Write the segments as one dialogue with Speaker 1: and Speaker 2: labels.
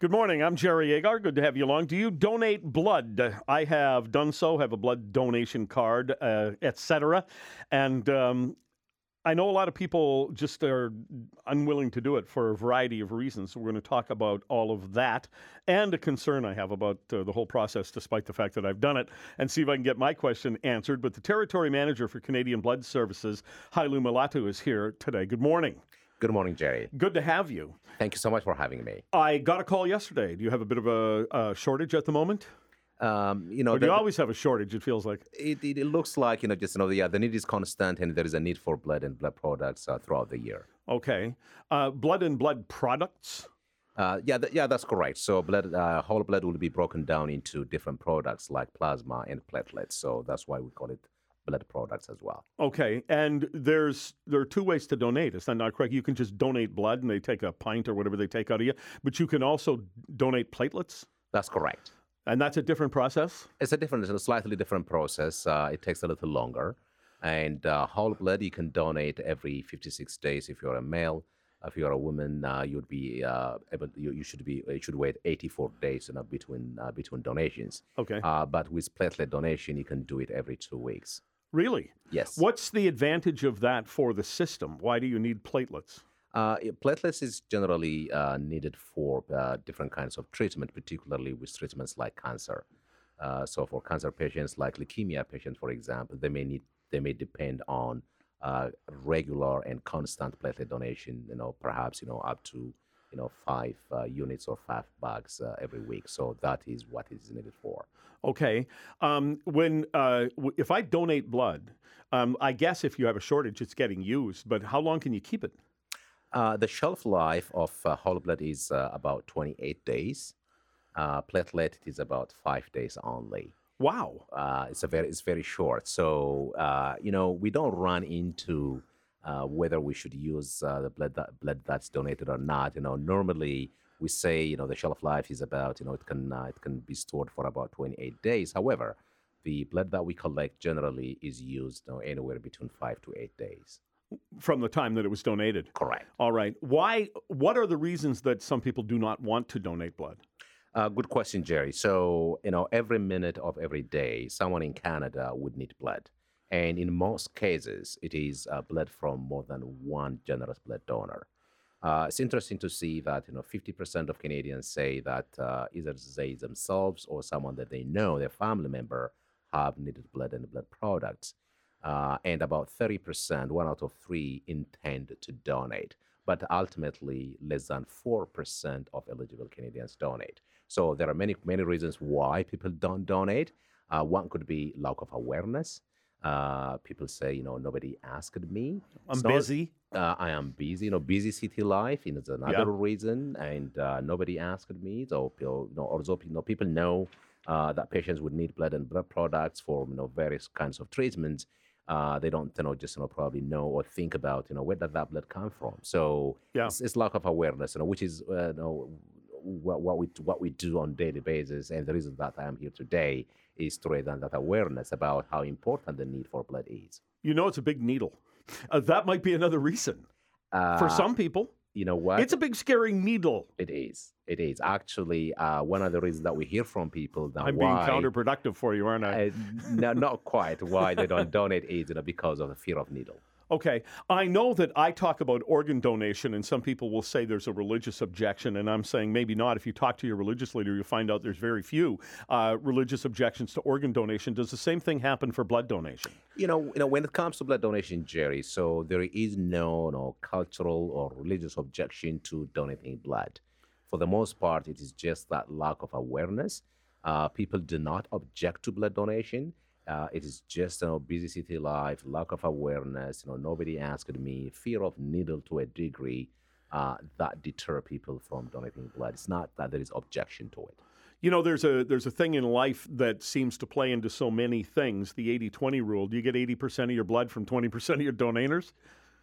Speaker 1: Good morning. I'm Jerry Agar. Good to have you along. Do you donate blood? I have done so. Have a blood donation card, uh, etc. And um, I know a lot of people just are unwilling to do it for a variety of reasons. We're going to talk about all of that and a concern I have about uh, the whole process, despite the fact that I've done it, and see if I can get my question answered. But the territory manager for Canadian Blood Services, Hailu Malatu, is here today. Good morning.
Speaker 2: Good morning, Jerry.
Speaker 1: Good to have you.
Speaker 2: Thank you so much for having me.
Speaker 1: I got a call yesterday. Do you have a bit of a, a shortage at the moment?
Speaker 2: Um, you know,
Speaker 1: Or do you always have a shortage? It feels like.
Speaker 2: it, it, it looks like you know just you know yeah the need is constant and there is a need for blood and blood products uh, throughout the year.
Speaker 1: Okay. Uh, blood and blood products.
Speaker 2: Uh, yeah, th- yeah, that's correct. So blood, uh, whole blood will be broken down into different products like plasma and platelets. So that's why we call it blood products as well.
Speaker 1: Okay, and there's there are two ways to donate. Is that not correct? You can just donate blood, and they take a pint or whatever they take out of you. But you can also donate platelets,
Speaker 2: That's correct.
Speaker 1: and that's a different process.
Speaker 2: It's a different, it's a slightly different process. Uh, it takes a little longer. And uh, whole blood you can donate every 56 days if you're a male. If you're a woman, uh, you'd be uh, able. You, you should be. You should wait 84 days you know, between uh, between donations.
Speaker 1: Okay,
Speaker 2: Uh, but with platelet donation, you can do it every two weeks.
Speaker 1: Really.
Speaker 2: Yes.
Speaker 1: What's the advantage of that for the system? Why do you need platelets?
Speaker 2: Uh, platelets is generally uh, needed for uh, different kinds of treatment, particularly with treatments like cancer. Uh, so for cancer patients, like leukemia patients, for example, they may need they may depend on uh, regular and constant platelet donation. You know, perhaps you know up to you know five uh, units or five bags uh, every week. So that is what is needed for.
Speaker 1: Okay, um, when uh, w- if I donate blood, um, I guess if you have a shortage, it's getting used. But how long can you keep it?
Speaker 2: Uh, the shelf life of uh, whole blood is uh, about 28 days. Uh, platelet it is about five days only.
Speaker 1: Wow.
Speaker 2: Uh, it's a very it's very short. So uh, you know we don't run into uh, whether we should use uh, the blood that, blood that's donated or not. You know normally we say you know the shelf life is about you know it can uh, it can be stored for about 28 days. However, the blood that we collect generally is used you know, anywhere between five to eight days.
Speaker 1: From the time that it was donated.
Speaker 2: Correct.
Speaker 1: All right. Why? What are the reasons that some people do not want to donate blood?
Speaker 2: Uh, good question, Jerry. So, you know, every minute of every day, someone in Canada would need blood. And in most cases, it is uh, blood from more than one generous blood donor. Uh, it's interesting to see that, you know, 50% of Canadians say that uh, either they themselves or someone that they know, their family member, have needed blood and blood products. Uh, and about 30%, one out of three, intend to donate. But ultimately, less than 4% of eligible Canadians donate. So there are many, many reasons why people don't donate. Uh, one could be lack of awareness. Uh, people say, you know, nobody asked me.
Speaker 1: I'm
Speaker 2: not-
Speaker 1: busy.
Speaker 2: uh, I am busy. You know, busy city life is another reason, and uh, nobody asked me. So, you know, although you know, people know uh, that patients would need blood and blood products for you know various kinds of treatments, uh, they don't you know just you know probably know or think about you know where did that blood come from. So
Speaker 1: Yeah.
Speaker 2: it's, it's lack of awareness, you know, which is uh, you know, what, what we what we do on daily basis, and the reason that I am here today is to raise that awareness about how important the need for blood is.
Speaker 1: You know, it's a big needle. Uh, that might be another reason
Speaker 2: Uh,
Speaker 1: for some people.
Speaker 2: you know what?
Speaker 1: It's a big, scary needle.
Speaker 2: It is. It is actually uh, one of the reasons that we hear from people that
Speaker 1: I'm
Speaker 2: why,
Speaker 1: being counterproductive for you, aren't I?
Speaker 2: uh, no, not quite why they don't donate is you know, because of the fear of needle.
Speaker 1: Okay. I know that I talk about organ donation, and some people will say there's a religious objection, and I'm saying maybe not. If you talk to your religious leader, you'll find out there's very few uh, religious objections to organ donation. Does the same thing happen for blood donation?
Speaker 2: You know, you know, when it comes to blood donation, Jerry, so there is no, no cultural or religious objection to donating blood. For the most part, it is just that lack of awareness. Uh, people do not object to blood donation. Uh, it is just you know, busy city life, lack of awareness. You know, nobody asked me. Fear of needle to a degree uh, that deter people from donating blood. It's not that there is objection to it.
Speaker 1: You know, there's a there's a thing in life that seems to play into so many things. The 80-20 rule. Do you get 80% of your blood from 20% of your donators?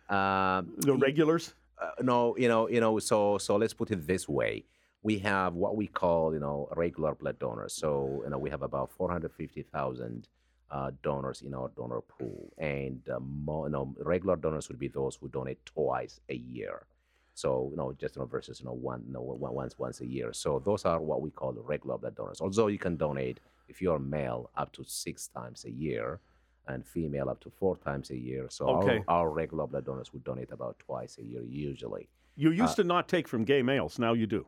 Speaker 2: Um,
Speaker 1: The regulars?
Speaker 2: uh, no, you know, you know. So, so let's put it this way: we have what we call, you know, regular blood donors. So, you know, we have about four hundred fifty thousand uh, donors in our donor pool, and uh, you know, regular donors would be those who donate twice a year. So you know, just you know, versus you know one, you know, one, once once a year. So those are what we call regular blood donors. Although you can donate if you're male up to six times a year, and female up to four times a year. So
Speaker 1: Okay.
Speaker 2: our, our regular blood donors would donate about twice a year usually.
Speaker 1: You used to not take from gay males. Now you do.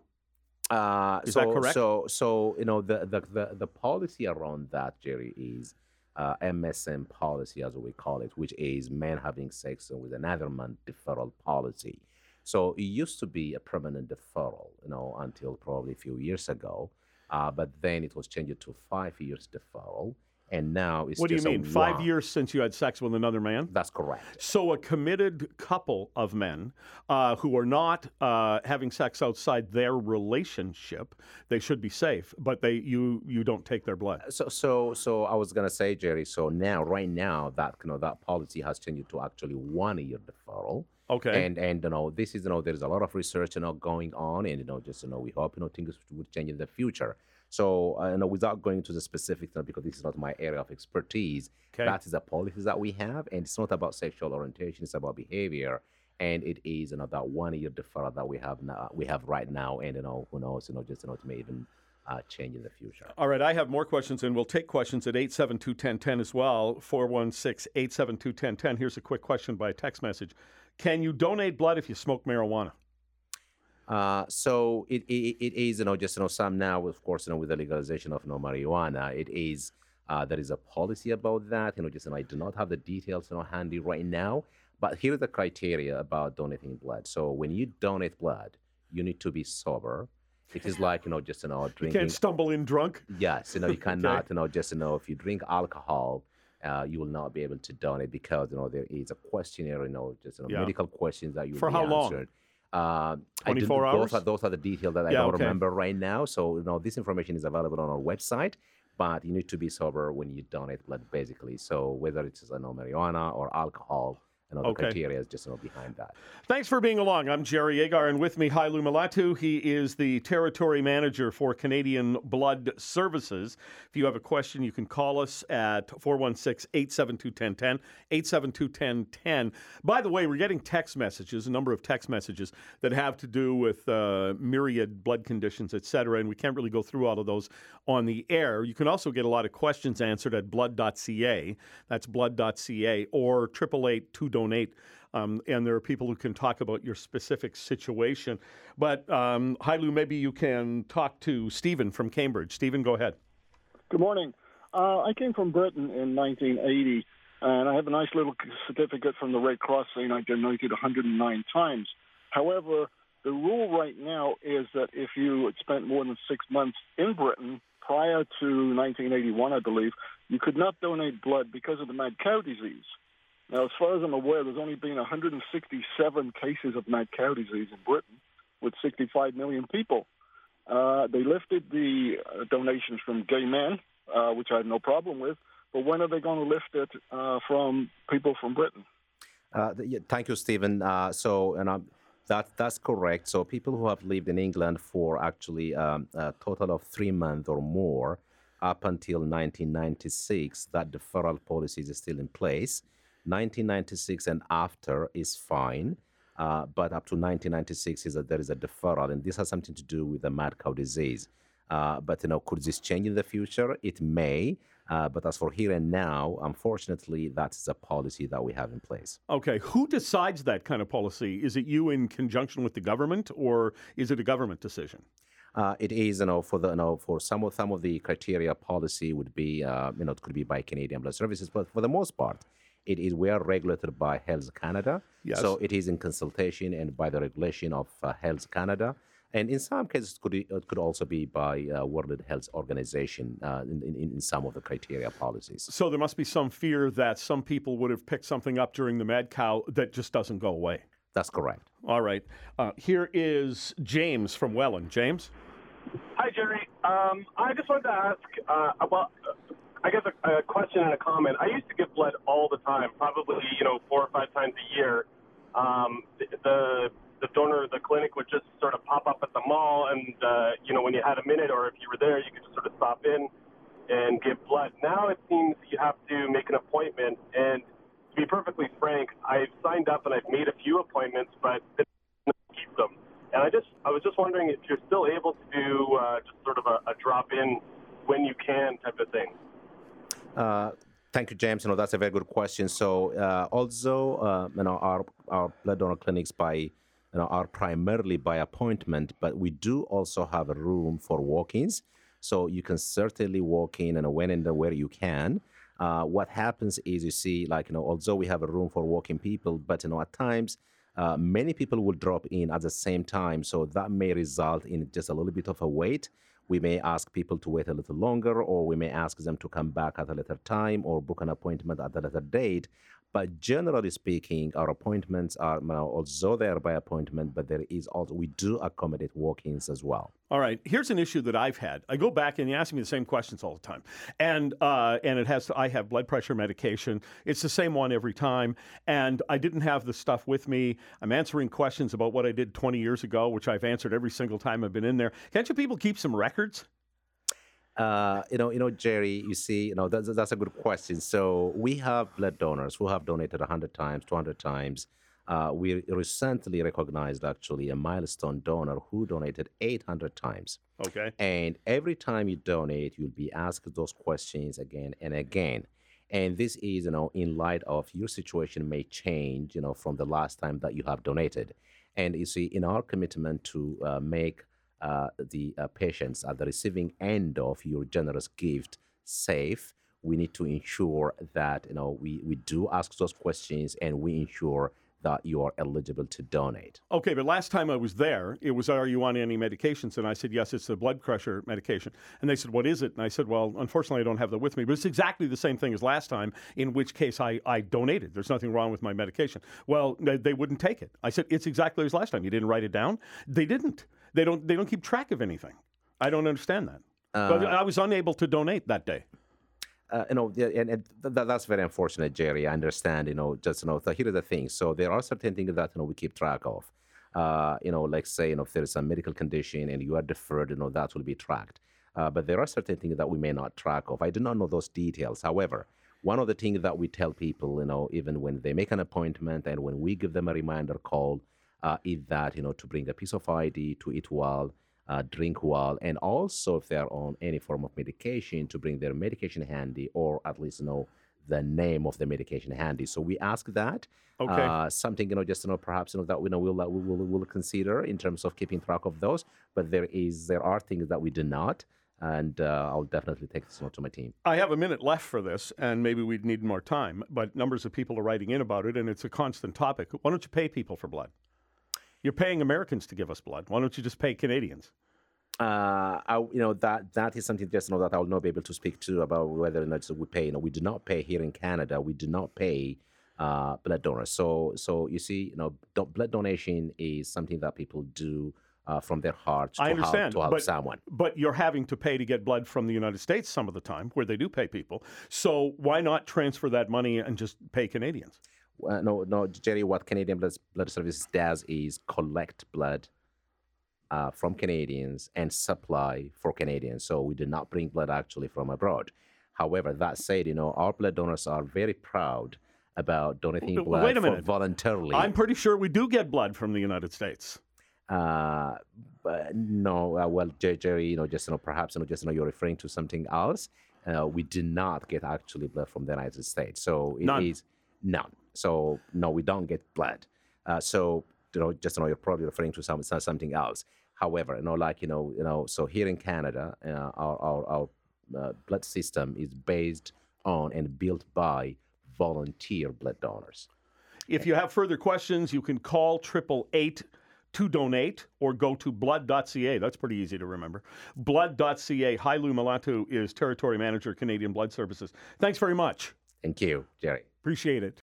Speaker 2: Uh,
Speaker 1: Is
Speaker 2: so,
Speaker 1: that correct?
Speaker 2: So, so you know, the the the, the policy around that, Jerry, is uh, MSM policy, as we call it, which is men having sex with another man deferral policy. So it used to be a permanent deferral, you know, until probably a few years ago, uh, but then it was changed to five years deferral, and now it's
Speaker 1: What do you mean? Five years since you had sex with another man?
Speaker 2: That's correct.
Speaker 1: So a committed couple of men uh, who are not uh, having sex outside their relationship, they should be safe, but they you you don't take their blood.
Speaker 2: So, so, so I was gonna say, Jerry. So now, right now, that you know that policy has changed to actually one year deferral.
Speaker 1: Okay.
Speaker 2: And and you know this is you know there is a lot of research you know going on, and you know just you know we hope you know things would change in the future. So uh, you know without going into the specifics, because this is not my area of expertise,
Speaker 1: Okay.
Speaker 2: that is a policy that we have, and it's not about sexual orientation; it's about behavior. And it is you know that one year deferral that we have now, we have right now, and you know who knows, you know just you know it may even uh, change in the future.
Speaker 1: All right, I have more questions, and we'll take questions at 872 1010 as well. 416 872 1010. Here's a quick question by text message Can you donate blood if you smoke marijuana?
Speaker 2: Uh, so it, it it is you know just you know some now of course you know with the legalization of you know, marijuana it is uh, there is a policy about that you know just you know, I do not have the details you know handy right now but here are the criteria about donating blood so when you donate blood you need to be sober it is like you know just you know
Speaker 1: You
Speaker 2: drinking
Speaker 1: can't stumble in drunk.
Speaker 2: yes you know you cannot you know just you know if you drink alcohol uh, you will not be able to donate because you know there is a questionnaire you know just you know
Speaker 1: Yeah.
Speaker 2: medical questions that you
Speaker 1: For how
Speaker 2: be
Speaker 1: long?
Speaker 2: Uh, I do-
Speaker 1: 24 hours?
Speaker 2: Those are, those are the details that I
Speaker 1: Yeah,
Speaker 2: don't
Speaker 1: okay.
Speaker 2: remember right now. So you know this information is available on our website, but you need to be sober when you donate blood, basically. So whether it's you know, marijuana or alcohol, know the
Speaker 1: Okay.
Speaker 2: criteria is just behind that.
Speaker 1: Thanks for being along. I'm Jerry Agar, and with me, Hailu Malatu. He is the territory manager for Canadian Blood Services. If you have a question, you can call us at 416 872 1010, 872 1010. By the way, we're getting text messages, a number of text messages that have to do with uh, myriad blood conditions, et cetera, and we can't really go through all of those on the air. You can also get a lot of questions answered at blood.ca. That's blood.ca or 888 to donate. Um, and there are people who can talk about your specific situation. But um, Hailu, maybe you can talk to Stephen from Cambridge. Stephen, go ahead.
Speaker 3: Good morning. Uh, I came from Britain in 1980, and I have a nice little certificate from the Red Cross saying I donated 109 times. However, the rule right now is that if you had spent more than six months in Britain prior to 1981, I believe, you could not donate blood because of the mad cow disease. Now, as far as I'm aware, there's only been 167 cases of mad cow disease in Britain with 65 million people. Uh, they lifted the uh, donations from gay men, uh, which I have no problem with. But when are they going to lift it uh, from people from Britain?
Speaker 2: Uh, yeah, thank you, Stephen. Uh, so, and um, that that's correct. So, people who have lived in England for actually um, a total of three months or more up until 1996, that deferral policy is still in place. 1996 and after is fine, uh, but up to 1996 is that there is a deferral, and this has something to do with the mad cow disease. Uh, but you know, could this change in the future? It may. Uh, but as for here and now, unfortunately, that's a policy that we have in place.
Speaker 1: Okay, who decides that kind of policy? Is it you in conjunction with the government, or is it a government decision?
Speaker 2: Uh, it is, you know, for the, you know, for some of some of the criteria policy would be, uh, you know, it could be by Canadian Blood Services, but for the most part, it is we are regulated by Health Canada.
Speaker 1: Yes.
Speaker 2: So it is in consultation and by the regulation of uh, Health Canada. And in some cases, it could, it could also be by uh, World Health Organization uh, in, in, in some of the criteria policies.
Speaker 1: So there must be some fear that some people would have picked something up during the mad cow that just doesn't go away.
Speaker 2: That's correct.
Speaker 1: All right. Uh, here is James from Welland. James?
Speaker 4: Hi, Jerry. Um, I just wanted to ask uh, about, I guess, a, a question and a comment. I used to give blood all the time, probably, you know, four or five times a year. Um, the, the donor, the clinic would just sort of pop up at the mall, and uh, you know, when you had a minute or if you were there, you could just sort of stop in and give blood. Now it seems you have to make an appointment, and to be perfectly frank, I've signed up and I've made a few appointments, but keep system. And I just I was just wondering if you're still able to do uh, just sort of a, a drop in when you can type of thing.
Speaker 2: Uh, thank you, James. You know that's a very good question. So, uh, although uh, you know our our blood donor clinics by you know are primarily by appointment, but we do also have a room for walk-ins. So you can certainly walk in and when and where you can. Uh, what happens is you see, like you know, although we have a room for walking people, but you know at times. Uh, many people will drop in at the same time, so that may result in just a little bit of a wait we may ask people to wait a little longer, or we may ask them to come back at a later time or book an appointment at a later date. But generally speaking, our appointments are now, although they are by appointment, but there is also we do accommodate walk-ins as well.
Speaker 1: All right. Here's an issue that I've had. I go back and you ask me the same questions all the time, and uh, and it has. I have blood pressure medication. It's the same one every time, and I didn't have the stuff with me. I'm answering questions about what I did 20 years ago, which I've answered every single time I've been in there. Can't you people keep some records?
Speaker 2: Uh, you know, you know, Jerry. You see, you know, that's that's a good question. So we have blood donors who have donated hundred times, two hundred times. Uh, we recently recognized actually a milestone donor who donated 800 times.
Speaker 1: Okay.
Speaker 2: And every time you donate, you'll be asked those questions again and again. And this is, you know, in light of your situation may change, you know, from the last time that you have donated. And you see, in our commitment to uh, make uh, the uh, patients at the receiving end of your generous gift safe, we need to ensure that you know we, we do ask those questions and we ensure that you are eligible to donate.
Speaker 1: Okay, but last time I was there, it was, Are you on any medications? And I said, Yes, it's the blood pressure medication. And they said, What is it? And I said, Well, unfortunately, I don't have that with me, but it's exactly the same thing as last time, in which case I, I donated. There's nothing wrong with my medication. Well, they, they wouldn't take it. I said, It's exactly as last time. You didn't write it down? They didn't. They don't, they don't keep track of anything. I don't understand that.
Speaker 2: Uh,
Speaker 1: but I was unable to donate that day.
Speaker 2: uh, you know, and, and th- th- that's very unfortunate, Jerry. I understand, you know, just, you know, so here are the things. So there are certain things that, you know, we keep track of. Uh, you know, like say, you know, if there is a medical condition and you are deferred, you know, that will be tracked. Uh, but there are certain things that we may not track of. I do not know those details. However, one of the things that we tell people, you know, even when they make an appointment and when we give them a reminder call, uh, is that, you know, to bring a piece of ID, to eat well, uh, drink well, and also if they're on any form of medication, to bring their medication handy or at least know the name of the medication handy. So we ask that.
Speaker 1: Okay.
Speaker 2: Uh, something you know, just you know, perhaps you know that we know we'll, uh, we will we'll consider in terms of keeping track of those. But there is there are things that we do not, and uh, I'll definitely take this note to my team.
Speaker 1: I have a minute left for this, and maybe we'd need more time, but numbers of people are writing in about it, and it's a constant topic. Why don't you pay people for blood? You're paying Americans to give us blood. Why don't you just pay Canadians?
Speaker 2: Uh, I, you know that that is something just know that I will not be able to speak to about whether or not we pay. You know, we do not pay here in Canada. We do not pay uh, blood donors. So so you see, you know, do- blood donation is something that people do uh, from their hearts to
Speaker 1: I understand,
Speaker 2: help to help
Speaker 1: but,
Speaker 2: someone.
Speaker 1: but you're having to pay to get blood from the United States some of the time, where they do pay people. So why not transfer that money and just pay Canadians?
Speaker 2: Uh, no, no, Jerry. What Canadian Blood, blood Services does is collect blood uh, from Canadians and supply for Canadians. So we do not bring blood actually from abroad. However, that said, you know, our blood donors are very proud about donating blood
Speaker 1: wait a minute.
Speaker 2: voluntarily.
Speaker 1: I'm pretty sure we do get blood from the United States.
Speaker 2: Uh, but no, uh, well, Jerry, you know, just you know, perhaps you know, just you know, you're referring to something else. Uh, we do not get actually blood from the United States, so it is None. So no, we don't get blood. Uh, so you know, just you know, you're probably referring to some some- something else. However, you know, like you know, you know, so here in Canada, uh, our our, our uh, blood system is based on and built by volunteer blood donors.
Speaker 1: If you have further questions, you can call triple eight to donate or go to blood.ca. That's pretty easy to remember. Blood.ca. Hailu Malatu is Territory Manager, Canadian Blood Services. Thanks very much.
Speaker 2: Thank you, Jerry.
Speaker 1: Appreciate it.